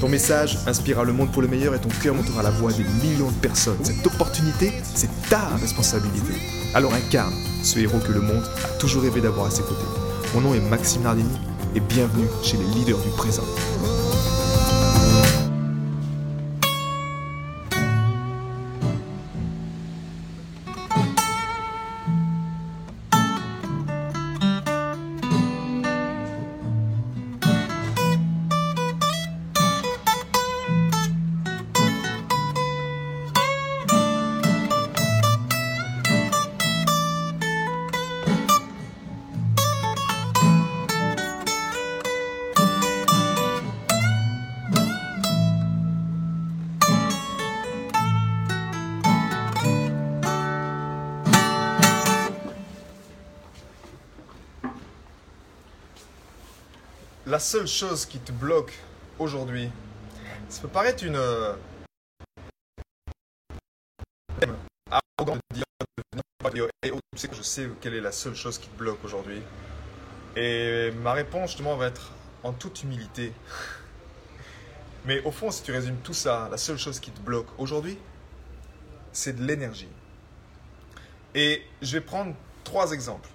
Ton message inspirera le monde pour le meilleur et ton cœur montera la voix des millions de personnes. Cette opportunité, c'est ta responsabilité. Alors incarne ce héros que le monde a toujours rêvé d'avoir à ses côtés. Mon nom est Maxime Nardini et bienvenue chez les leaders du présent. La seule chose qui te bloque aujourd'hui, ça peut paraître une. euh, de dire je sais quelle est la seule chose qui te bloque aujourd'hui. Et ma réponse justement va être en toute humilité. Mais au fond, si tu résumes tout ça, la seule chose qui te bloque aujourd'hui, c'est de l'énergie. Et je vais prendre trois exemples.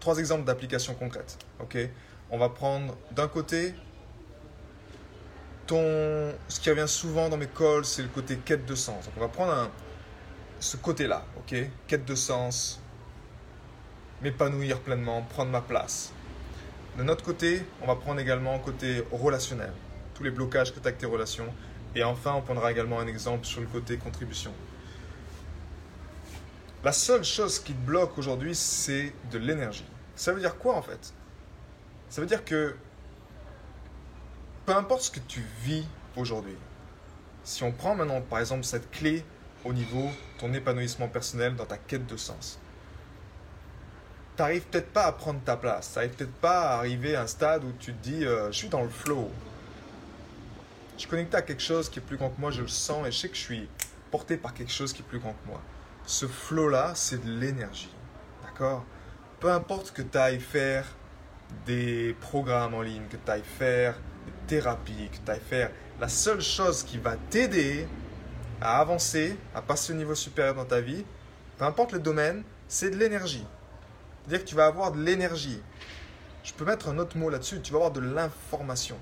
Trois exemples d'applications concrètes. Ok? On va prendre d'un côté, ton, ce qui revient souvent dans mes calls, c'est le côté quête de sens. On va prendre ce côté-là. Ok? Quête de sens, m'épanouir pleinement, prendre ma place. De notre côté, on va prendre également le côté relationnel, tous les blocages que tu as tes relations. Et enfin, on prendra également un exemple sur le côté contribution. La seule chose qui te bloque aujourd'hui, c'est de l'énergie. Ça veut dire quoi en fait? Ça veut dire que peu importe ce que tu vis aujourd'hui, si on prend maintenant par exemple cette clé au niveau ton épanouissement personnel dans ta quête de sens, tu n'arrives peut-être pas à prendre ta place, tu n'arrives peut-être pas à arriver à un stade où tu te dis euh, je suis dans le flow. Je suis connecté à quelque chose qui est plus grand que moi, je le sens et je sais que je suis porté par quelque chose qui est plus grand que moi. Ce flow-là, c'est de l'énergie. D'accord? Peu importe que tu ailles faire des programmes en ligne, que tu ailles faire des thérapies, que tu ailles faire, la seule chose qui va t'aider à avancer, à passer au niveau supérieur dans ta vie, peu importe le domaine, c'est de l'énergie. C'est-à-dire que tu vas avoir de l'énergie. Je peux mettre un autre mot là-dessus, tu vas avoir de l'information.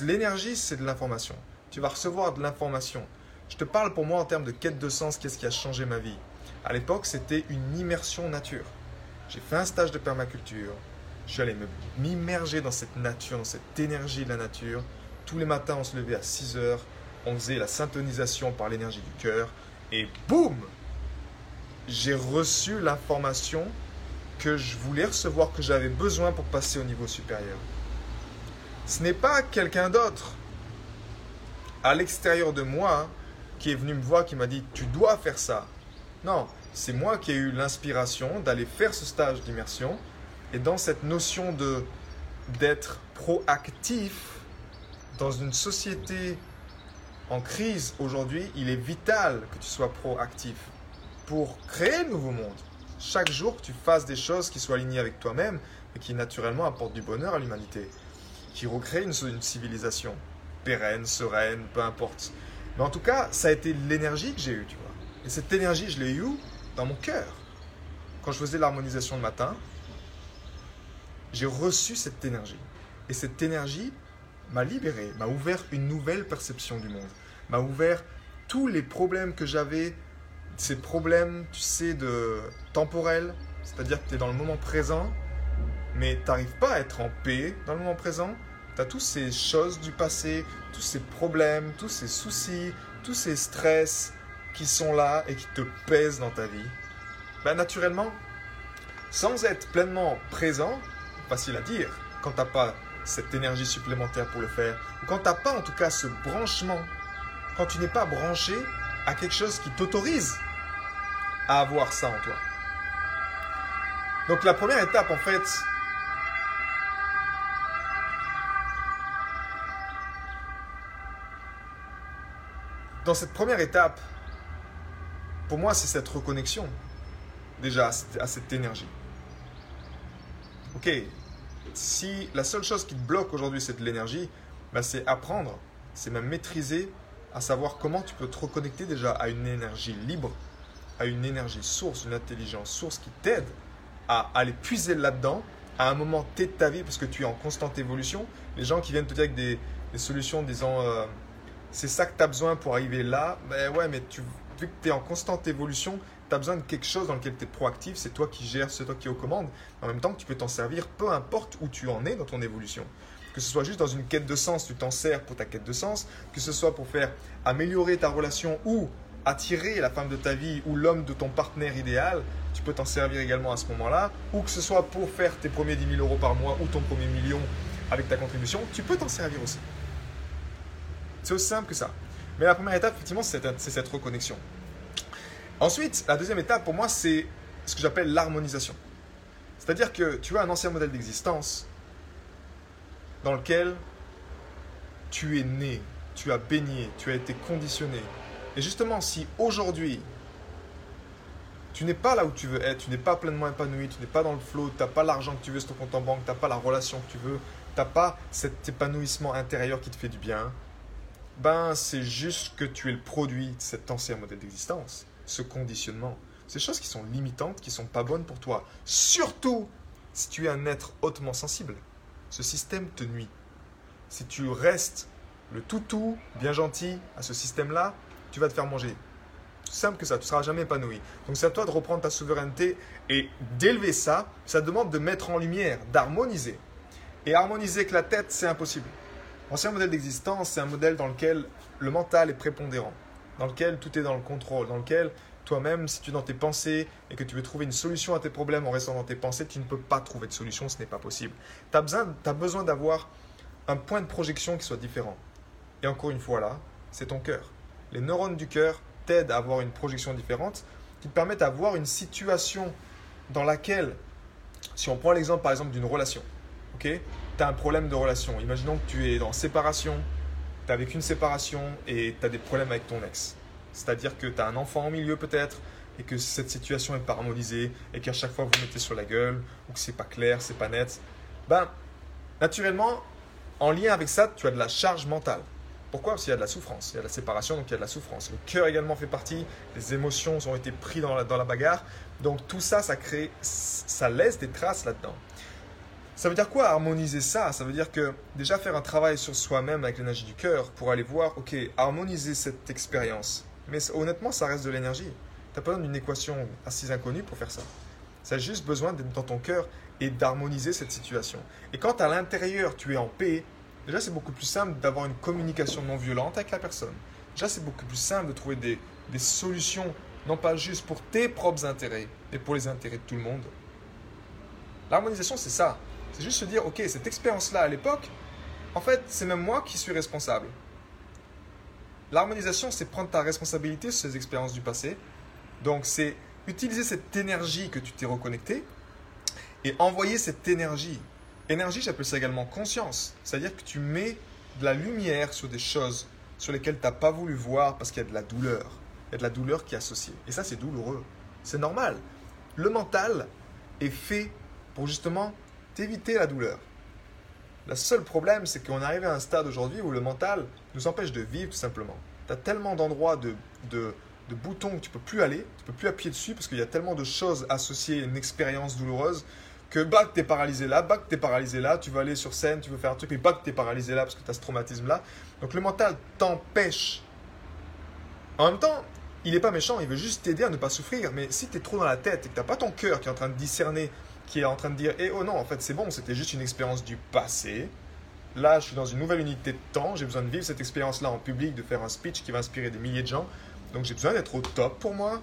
L'énergie, c'est de l'information. Tu vas recevoir de l'information. Je te parle pour moi en termes de quête de sens, qu'est-ce qui a changé ma vie. À l'époque, c'était une immersion nature. J'ai fait un stage de permaculture. Je suis allé m'immerger dans cette nature, dans cette énergie de la nature. Tous les matins, on se levait à 6 heures. On faisait la syntonisation par l'énergie du cœur. Et boum J'ai reçu l'information que je voulais recevoir, que j'avais besoin pour passer au niveau supérieur. Ce n'est pas quelqu'un d'autre à l'extérieur de moi qui est venu me voir, qui m'a dit tu dois faire ça. Non, c'est moi qui ai eu l'inspiration d'aller faire ce stage d'immersion et dans cette notion de d'être proactif dans une société en crise aujourd'hui, il est vital que tu sois proactif pour créer le nouveau monde. Chaque jour que tu fasses des choses qui soient alignées avec toi-même et qui naturellement apportent du bonheur à l'humanité, qui recréent une, une civilisation pérenne, sereine, peu importe. Mais en tout cas, ça a été l'énergie que j'ai eue, tu vois. Et cette énergie, je l'ai eue dans mon cœur. Quand je faisais l'harmonisation le matin, j'ai reçu cette énergie. Et cette énergie m'a libéré, m'a ouvert une nouvelle perception du monde, m'a ouvert tous les problèmes que j'avais, ces problèmes, tu sais, de temporels, c'est-à-dire que tu es dans le moment présent, mais tu n'arrives pas à être en paix dans le moment présent. Tu as toutes ces choses du passé, tous ces problèmes, tous ces soucis, tous ces stress qui sont là et qui te pèsent dans ta vie. Ben, naturellement, sans être pleinement présent, facile à dire, quand tu n'as pas cette énergie supplémentaire pour le faire, ou quand tu n'as pas en tout cas ce branchement quand tu n'es pas branché à quelque chose qui t'autorise à avoir ça en toi. Donc la première étape, en fait, dans cette première étape, pour moi, c'est cette reconnexion déjà à cette énergie. Ok, si la seule chose qui te bloque aujourd'hui c'est l'énergie, bah, c'est apprendre, c'est même maîtriser à savoir comment tu peux te reconnecter déjà à une énergie libre, à une énergie source, une intelligence source qui t'aide à aller puiser là-dedans à un moment T de ta vie parce que tu es en constante évolution. Les gens qui viennent te dire avec des, solutions disant euh, c'est ça que tu as besoin pour arriver là, ben ouais, mais tu, vu que tu es en constante évolution, tu as besoin de quelque chose dans lequel tu es proactif, c'est toi qui gères, c'est toi qui es aux commandes. En même temps tu peux t'en servir peu importe où tu en es dans ton évolution. Que ce soit juste dans une quête de sens, tu t'en sers pour ta quête de sens, que ce soit pour faire améliorer ta relation ou attirer la femme de ta vie ou l'homme de ton partenaire idéal, tu peux t'en servir également à ce moment-là, ou que ce soit pour faire tes premiers 10 000 euros par mois ou ton premier million avec ta contribution, tu peux t'en servir aussi. C'est aussi simple que ça. Mais la première étape, effectivement, c'est cette reconnexion. Ensuite, la deuxième étape pour moi, c'est ce que j'appelle l'harmonisation. C'est-à-dire que tu as un ancien modèle d'existence dans lequel tu es né, tu as baigné, tu as été conditionné. Et justement, si aujourd'hui, tu n'es pas là où tu veux être, tu n'es pas pleinement épanoui, tu n'es pas dans le flow, tu n'as pas l'argent que tu veux sur ton compte en banque, tu n'as pas la relation que tu veux, tu n'as pas cet épanouissement intérieur qui te fait du bien, ben c'est juste que tu es le produit de cet ancien modèle d'existence ce conditionnement. Ces choses qui sont limitantes, qui sont pas bonnes pour toi. Surtout si tu es un être hautement sensible. Ce système te nuit. Si tu restes le toutou, bien gentil, à ce système-là, tu vas te faire manger. Simple que ça, tu ne seras jamais épanoui. Donc c'est à toi de reprendre ta souveraineté et d'élever ça. Ça demande de mettre en lumière, d'harmoniser. Et harmoniser avec la tête, c'est impossible. L'ancien modèle d'existence, c'est un modèle dans lequel le mental est prépondérant dans lequel tout est dans le contrôle, dans lequel toi-même, si tu es dans tes pensées et que tu veux trouver une solution à tes problèmes en restant dans tes pensées, tu ne peux pas trouver de solution, ce n'est pas possible. Tu as besoin, besoin d'avoir un point de projection qui soit différent. Et encore une fois là, c'est ton cœur. Les neurones du cœur t'aident à avoir une projection différente qui te permettent d'avoir une situation dans laquelle, si on prend l'exemple par exemple d'une relation, ok tu as un problème de relation. Imaginons que tu es en séparation, tu avec une séparation et tu as des problèmes avec ton ex. C'est-à-dire que tu as un enfant au milieu peut-être et que cette situation est pas harmonisée et qu'à chaque fois vous mettez sur la gueule ou que c'est pas clair, c'est pas net. Ben, naturellement, en lien avec ça, tu as de la charge mentale. Pourquoi? Parce qu'il y a de la souffrance. Il y a de la séparation, donc il y a de la souffrance. Le cœur également fait partie. Les émotions ont été prises dans la, dans la bagarre. Donc tout ça, ça crée, ça laisse des traces là-dedans. Ça veut dire quoi harmoniser ça? Ça veut dire que déjà faire un travail sur soi-même avec l'énergie du cœur pour aller voir, ok, harmoniser cette expérience. Mais honnêtement, ça reste de l'énergie. Tu n'as pas besoin d'une équation assise inconnue pour faire ça. Ça a juste besoin d'être dans ton cœur et d'harmoniser cette situation. Et quand à l'intérieur tu es en paix, déjà c'est beaucoup plus simple d'avoir une communication non violente avec la personne. Déjà c'est beaucoup plus simple de trouver des, des solutions, non pas juste pour tes propres intérêts, mais pour les intérêts de tout le monde. L'harmonisation c'est ça. C'est juste se dire, ok, cette expérience-là à l'époque, en fait, c'est même moi qui suis responsable. L'harmonisation, c'est prendre ta responsabilité sur ces expériences du passé. Donc, c'est utiliser cette énergie que tu t'es reconnecté et envoyer cette énergie. Énergie, j'appelle ça également conscience. C'est-à-dire que tu mets de la lumière sur des choses sur lesquelles tu n'as pas voulu voir parce qu'il y a de la douleur. Il y a de la douleur qui est associée. Et ça, c'est douloureux. C'est normal. Le mental est fait pour justement éviter la douleur. Le seul problème, c'est qu'on arrive à un stade aujourd'hui où le mental nous empêche de vivre tout simplement. Tu as tellement d'endroits de, de, boutons que tu peux plus aller, tu peux plus appuyer dessus parce qu'il y a tellement de choses associées à une expérience douloureuse que bah tu es paralysé là, bah tu es paralysé là, tu vas aller sur scène, tu veux faire un truc, et bah tu es paralysé là parce que tu as ce traumatisme là. Donc le mental t'empêche. En même temps, il n'est pas méchant, il veut juste t'aider à ne pas souffrir. Mais si tu es trop dans la tête et que tu n'as pas ton cœur qui est en train de discerner qui est en train de dire Eh oh non, en fait, c'est bon, c'était juste une expérience du passé. Là, je suis dans une nouvelle unité de temps, j'ai besoin de vivre cette expérience-là en public, de faire un speech qui va inspirer des milliers de gens. Donc j'ai besoin d'être au top pour moi.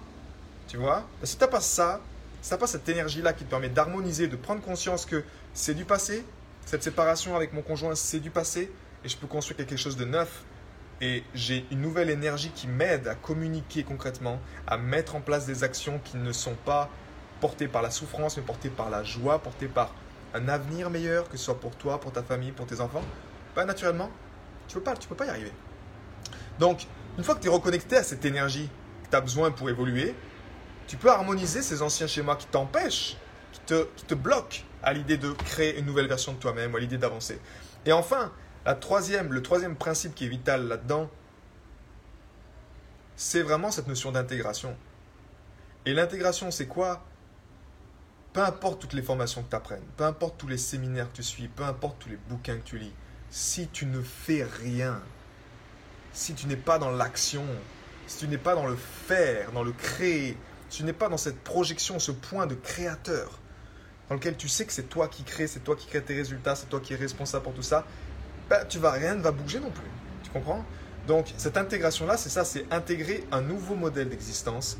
Tu vois Si tu n'as pas ça, si tu pas cette énergie-là qui te permet d'harmoniser, de prendre conscience que c'est du passé, cette séparation avec mon conjoint, c'est du passé, et je peux construire quelque chose de neuf, et j'ai une nouvelle énergie qui m'aide à communiquer concrètement, à mettre en place des actions qui ne sont pas portées par la souffrance, mais portées par la joie, portées par un avenir meilleur, que ce soit pour toi, pour ta famille, pour tes enfants, bah, naturellement, tu ne peux, pas, peux pas y arriver. Donc, une fois que tu es reconnecté à cette énergie que tu as besoin pour évoluer, tu peux harmoniser ces anciens schémas qui t'empêchent, qui te, qui te bloquent à l'idée de créer une nouvelle version de toi-même, à l'idée d'avancer. Et enfin, la troisième, le troisième principe qui est vital là-dedans, c'est vraiment cette notion d'intégration. Et l'intégration, c'est quoi? Peu importe toutes les formations que tu apprennes, peu importe tous les séminaires que tu suis, peu importe tous les bouquins que tu lis, si tu ne fais rien, si tu n'es pas dans l'action, si tu n'es pas dans le faire, dans le créer, si tu n'es pas dans cette projection, ce point de créateur, dans lequel tu sais que c'est toi qui crée, c'est toi qui crée tes résultats, c'est toi qui es responsable pour tout ça, ben, tu vas rien ne va bouger non plus. Tu comprends? Donc cette intégration là, c'est ça, c'est intégrer un nouveau modèle d'existence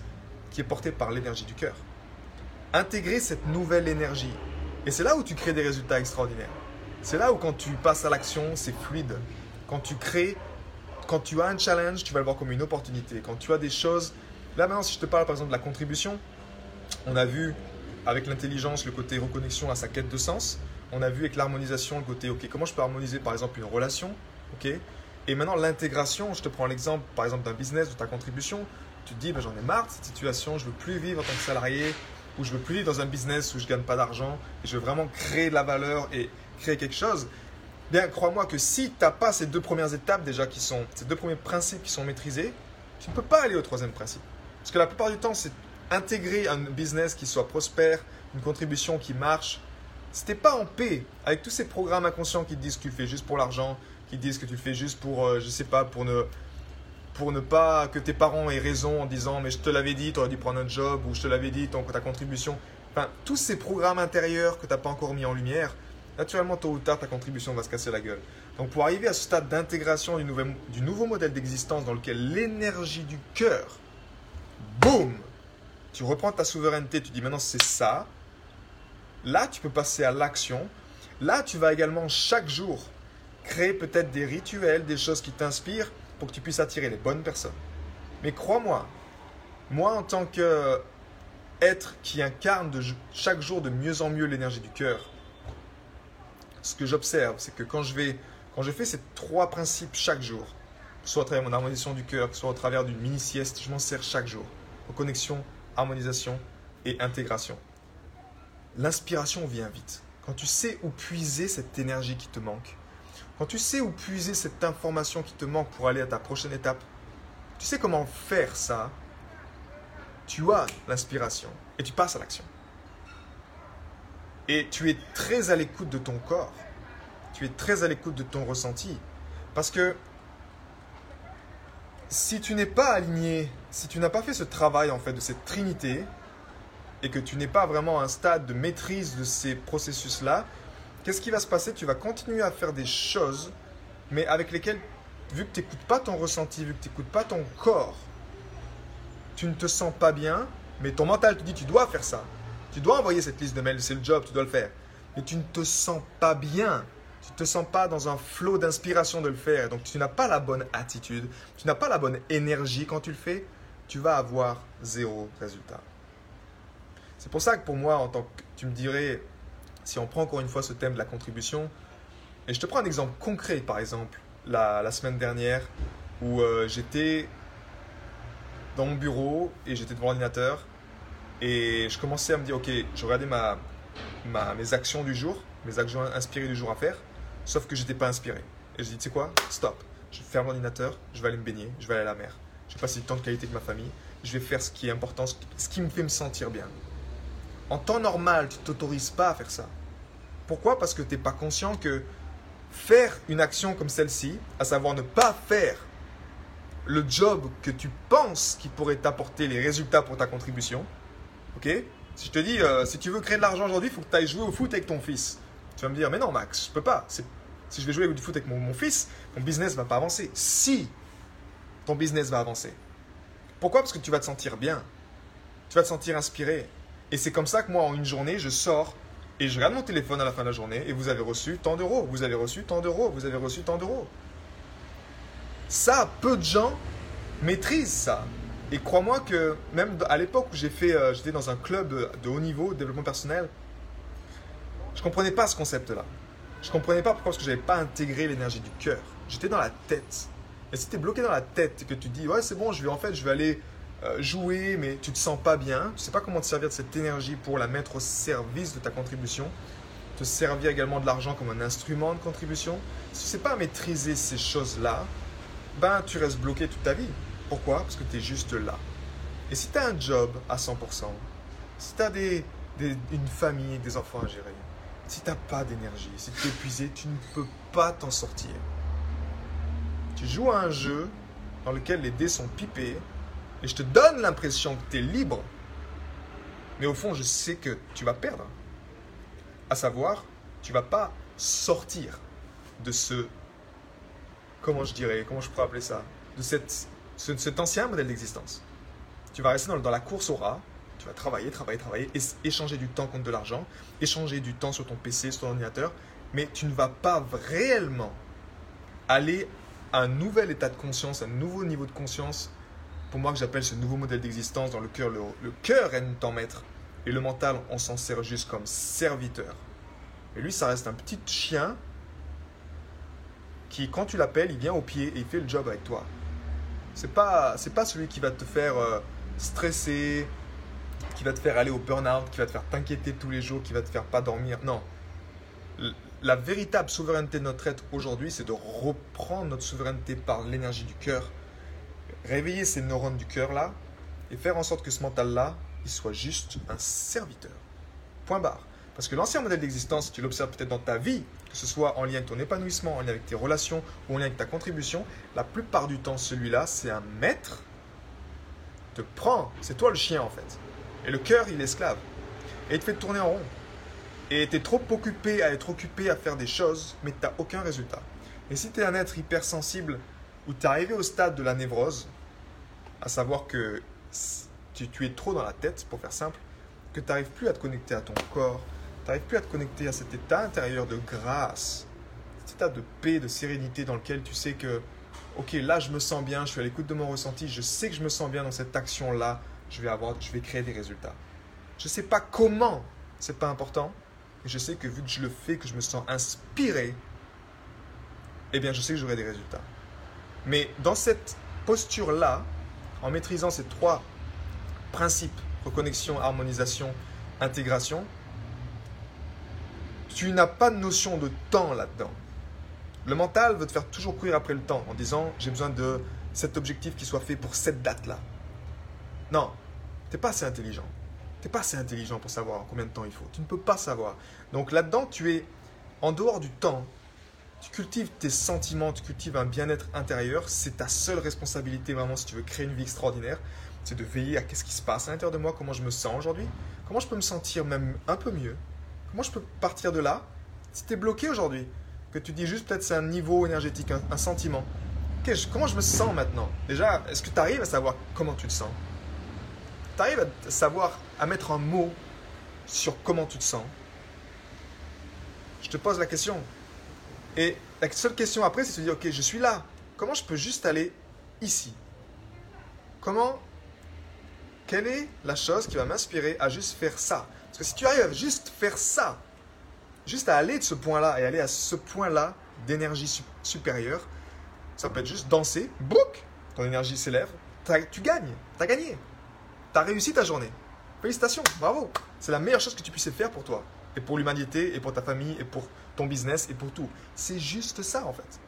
qui est porté par l'énergie du cœur. Intégrer cette nouvelle énergie. Et c'est là où tu crées des résultats extraordinaires. C'est là où quand tu passes à l'action, c'est fluide. Quand tu crées, quand tu as un challenge, tu vas le voir comme une opportunité. Quand tu as des choses, là maintenant si je te parle par exemple de la contribution, on a vu avec l'intelligence le côté reconnexion à sa quête de sens. On a vu avec l'harmonisation le côté, ok, comment je peux harmoniser par exemple une relation, Et maintenant l'intégration, je te prends l'exemple par exemple d'un business, de ta contribution. Tu te dis, ben, j'en ai marre de cette situation, je veux plus vivre en tant que salarié, ou je veux plus vivre dans un business où je gagne pas d'argent, et je veux vraiment créer de la valeur et créer quelque chose. Bien, crois-moi que si tu n'as pas ces deux premières étapes déjà qui sont, ces deux premiers principes qui sont maîtrisés, tu ne peux pas aller au troisième principe. Parce que la plupart du temps, c'est intégrer un business qui soit prospère, une contribution qui marche, si t'es pas en paix avec tous ces programmes inconscients qui te disent que tu fais juste pour l'argent, qui te disent que tu le fais juste pour, euh, je sais pas, pour ne, pour ne pas que tes parents aient raison en disant mais je te l'avais dit, tu aurais dû prendre un job, ou je te l'avais dit, ton, ta contribution. Enfin, tous ces programmes intérieurs que tu n'as pas encore mis en lumière, naturellement, tôt ou tard, ta contribution va se casser la gueule. Donc, pour arriver à ce stade d'intégration du, du nouveau modèle d'existence dans lequel l'énergie du cœur, boum, tu reprends ta souveraineté, tu dis maintenant c'est ça, Là, tu peux passer à l'action. Là, tu vas également chaque jour créer peut-être des rituels, des choses qui t'inspirent pour que tu puisses attirer les bonnes personnes. Mais crois-moi, moi en tant qu'être qui incarne chaque jour de mieux en mieux l'énergie du cœur, ce que j'observe, c'est que quand je fais ces trois principes chaque jour, soit à travers mon harmonisation du cœur, soit au travers d'une mini sieste, je m'en sers chaque jour. connexion, harmonisation et intégration l'inspiration vient vite. Quand tu sais où puiser cette énergie qui te manque, quand tu sais où puiser cette information qui te manque pour aller à ta prochaine étape, tu sais comment faire ça, tu as l'inspiration et tu passes à l'action. Et tu es très à l'écoute de ton corps, tu es très à l'écoute de ton ressenti. Parce que si tu n'es pas aligné, si tu n'as pas fait ce travail en fait de cette trinité, et que tu n'es pas vraiment à un stade de maîtrise de ces processus-là, qu'est-ce qui va se passer? Tu vas continuer à faire des choses, mais avec lesquelles, vu que tu n'écoutes pas ton ressenti, vu que tu n'écoutes pas ton corps, tu ne te sens pas bien, mais ton mental te dit tu dois faire ça. Tu dois envoyer cette liste de mails, c'est le job, tu dois le faire. Mais tu ne te sens pas bien. Tu ne te sens pas dans un flot d'inspiration de le faire. Donc tu n'as pas la bonne attitude, tu n'as pas la bonne énergie quand tu le fais. Tu vas avoir zéro résultat. C'est pour ça que pour moi, en tant que tu me dirais, si on prend encore une fois ce thème de la contribution, et je te prends un exemple concret, par exemple, la, semaine dernière, où euh, j'étais dans mon bureau et j'étais devant l'ordinateur, et je commençais à me dire, ok, je regardais ma, mes actions du jour, mes actions inspirées du jour à faire, sauf que je n'étais pas inspiré. Et je dis, tu sais quoi, stop, je ferme l'ordinateur, je vais aller me baigner, je vais aller à la mer, je vais passer du temps de qualité avec ma famille, je vais faire ce qui est important, ce qui me fait me sentir bien. En temps normal, tu ne t'autorises pas à faire ça. Pourquoi? Parce que tu n'es pas conscient que faire une action comme celle-ci, à savoir ne pas faire le job que tu penses qui pourrait t'apporter les résultats pour ta contribution, ok? Si je te dis, euh, si tu veux créer de l'argent aujourd'hui, il faut que tu ailles jouer au foot avec ton fils. Tu vas me dire, mais non Max, je peux pas. Si je vais jouer au foot avec mon, mon fils, mon business ne va pas avancer. Si ton business va avancer. Pourquoi? Parce que tu vas te sentir bien. Tu vas te sentir inspiré. Et c'est comme ça que moi, en une journée, je sors et je regarde mon téléphone à la fin de la journée et vous avez reçu tant d'euros, vous avez reçu tant d'euros, vous avez reçu tant d'euros. Ça, peu de gens maîtrisent ça. Et crois-moi que même à l'époque où j'ai fait, euh, j'étais dans un club de haut niveau, développement personnel, je comprenais pas ce concept-là. Je comprenais pas pourquoi parce que pas intégré l'énergie du cœur. J'étais dans la tête. Et si tu es bloqué dans la tête et que tu dis ouais c'est bon, je vais en fait je vais aller euh, jouer, mais tu te sens pas bien, tu sais pas comment te servir de cette énergie pour la mettre au service de ta contribution, te servir également de l'argent comme un instrument de contribution. Si tu sais pas maîtriser ces choses-là, ben tu restes bloqué toute ta vie. Pourquoi? Parce que tu es juste là. Et si tu as un job à 100%, si tu as des, une famille, des enfants à gérer, si tu n'as pas d'énergie, si tu es épuisé, tu ne peux pas t'en sortir. Tu joues à un jeu dans lequel les dés sont pipés et je te donne l'impression que tu es libre, mais au fond, je sais que tu vas perdre. À savoir, tu vas pas sortir de ce. Comment je dirais Comment je pourrais appeler ça De cette, cet ancien modèle d'existence. Tu vas rester dans, dans la course au rat, tu vas travailler, travailler, travailler, échanger du temps contre de l'argent, échanger du temps sur ton PC, sur ton ordinateur, mais tu ne vas pas réellement aller à un nouvel état de conscience, un nouveau niveau de conscience, pour moi que j'appelle ce nouveau modèle d'existence dans le cœur. Le, cœur est ton maître et le mental, on s'en sert juste comme serviteur. Et lui, ça reste un petit chien qui, quand tu l'appelles, il vient au pied et il fait le job avec toi. C'est pas, c'est pas celui qui va te faire euh, stresser, qui va te faire aller au burn-out, qui va te faire t'inquiéter tous les jours, qui va te faire pas dormir. Non. La véritable souveraineté de notre être aujourd'hui, c'est de reprendre notre souveraineté par l'énergie du cœur, réveiller ces neurones du cœur là, et faire en sorte que ce mental là, il soit juste un serviteur. Point barre. Parce que l'ancien modèle d'existence, tu l'observes peut-être dans ta vie, que ce soit en lien avec ton épanouissement, en lien avec tes relations ou en lien avec ta contribution, la plupart du temps, celui-là, c'est un maître te prend, c'est toi le chien en fait. Et le cœur, il est esclave. Et il te fait tourner en rond. Et tu es trop occupé à être occupé à faire des choses, mais tu n'as aucun résultat. Et si tu es un être hypersensible, où tu es arrivé au stade de la névrose, à savoir que tu, es trop dans la tête, pour faire simple, que tu n'arrives plus à te connecter à ton corps, tu n'arrives plus à te connecter à cet état intérieur de grâce, cet état de paix, de sérénité dans lequel tu sais que, ok, là je me sens bien, je suis à l'écoute de mon ressenti, je sais que je me sens bien dans cette action-là, je vais avoir, je vais créer des résultats. Je ne sais pas comment, c'est pas important, mais je sais que vu que je le fais, que je me sens inspiré, eh bien je sais que j'aurai des résultats. Mais dans cette posture-là, en maîtrisant ces trois principes, reconnexion, harmonisation, intégration, tu n'as pas de notion de temps là-dedans. Le mental veut te faire toujours courir après le temps en disant j'ai besoin de cet objectif qui soit fait pour cette date-là. Non, tu n'es pas assez intelligent. Tu n'es pas assez intelligent pour savoir combien de temps il faut. Tu ne peux pas savoir. Donc là-dedans, tu es en dehors du temps. Tu cultives tes sentiments, tu cultives un bien-être intérieur. C'est ta seule responsabilité vraiment si tu veux créer une vie extraordinaire. C'est de veiller à ce qui se passe à l'intérieur de moi, comment je me sens aujourd'hui, comment je peux me sentir même un peu mieux, comment je peux partir de là. Si tu es bloqué aujourd'hui, que tu dis juste peut-être c'est un niveau énergétique, un, sentiment. comment je me sens maintenant? Déjà, est-ce que tu arrives à savoir comment tu te sens? Tu arrives à savoir, à mettre un mot sur comment tu te sens, je te pose la question. Et la seule question après, c'est de se dire, ok, je suis là. Comment je peux juste aller ici? Comment Quelle est la chose qui va m'inspirer à juste faire ça? Parce que si tu arrives à juste faire ça, juste à aller de ce point-là et aller à ce point-là d'énergie supérieure, ça peut être juste danser, bouc, ton énergie s'élève, tu gagnes, tu as gagné. Tu as réussi ta journée. Félicitations, bravo. C'est la meilleure chose que tu puisses faire pour toi, et pour l'humanité, et pour ta famille, et pour ton business, et pour tout. C'est juste ça en fait.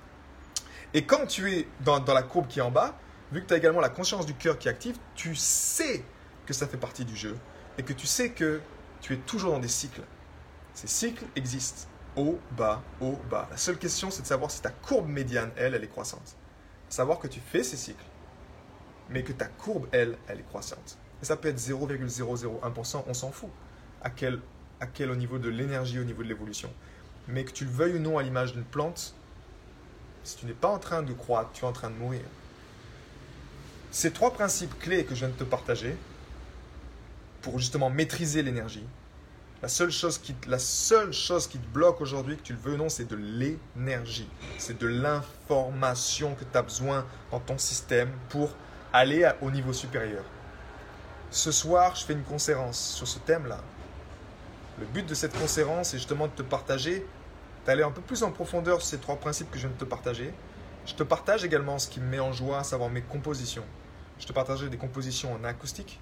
Et quand tu es dans, la courbe qui est en bas, vu que tu as également la conscience du cœur qui est active, tu sais que ça fait partie du jeu, et que tu sais que tu es toujours dans des cycles. Ces cycles existent. Haut, bas, haut, bas. La seule question, c'est de savoir si ta courbe médiane, elle, elle est croissante. Savoir que tu fais ces cycles, mais que ta courbe, elle, elle est croissante. Et ça peut être 0,001%, on s'en fout. À quel, à quel au niveau de l'énergie, au niveau de l'évolution. Mais que tu le veuilles ou non à l'image d'une plante, si tu n'es pas en train de croître, tu es en train de mourir. Ces trois principes clés que je viens de te partager, pour justement maîtriser l'énergie, La seule chose qui, la seule chose qui te bloque aujourd'hui, que tu le veux ou non, c'est de l'énergie. C'est de l'information que tu as besoin dans ton système pour aller au niveau supérieur. Ce soir, je fais une conférence sur ce thème-là. Le but de cette conférence est justement de te partager, d'aller un peu plus en profondeur sur ces trois principes que je viens de te partager. Je te partage également ce qui me met en joie, à savoir mes compositions. Je te partagerai des compositions en acoustique.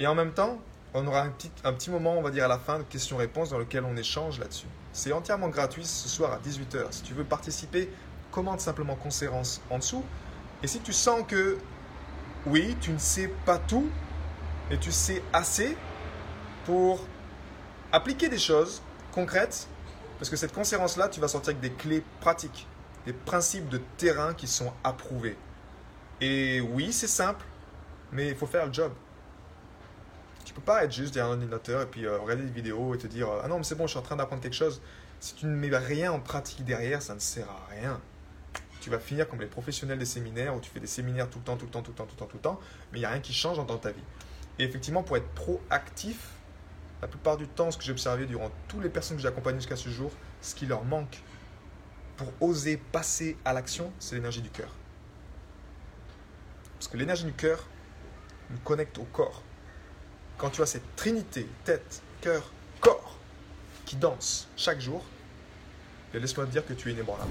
Et en même temps, on aura un petit, un petit moment, on va dire, à la fin de questions-réponses dans lequel on échange là-dessus. C'est entièrement gratuit ce soir à 18h. Si tu veux participer, commande simplement conférence en dessous. Et si tu sens que, oui, tu ne sais pas tout, et tu sais assez pour appliquer des choses concrètes, parce que cette conférence-là, tu vas sortir avec des clés pratiques, des principes de terrain qui sont approuvés. Et oui, c'est simple, mais il faut faire le job. Tu peux pas être juste derrière un ordinateur et puis euh, regarder des vidéos et te dire Ah non, mais c'est bon, je suis en train d'apprendre quelque chose. Si tu ne mets rien en pratique derrière, ça ne sert à rien. Tu vas finir comme les professionnels des séminaires où tu fais des séminaires tout le temps, tout le temps, tout le temps, tout le temps, tout le temps, mais il n'y a rien qui change dans ta vie. Et effectivement, pour être proactif, la plupart du temps, ce que j'ai observé durant toutes les personnes que j'ai accompagnées jusqu'à ce jour, ce qui leur manque pour oser passer à l'action, c'est l'énergie du cœur. Parce que l'énergie du cœur nous connecte au corps. Quand tu as cette trinité, tête, cœur, corps, qui danse chaque jour, laisse-moi te dire que tu es inébranlable.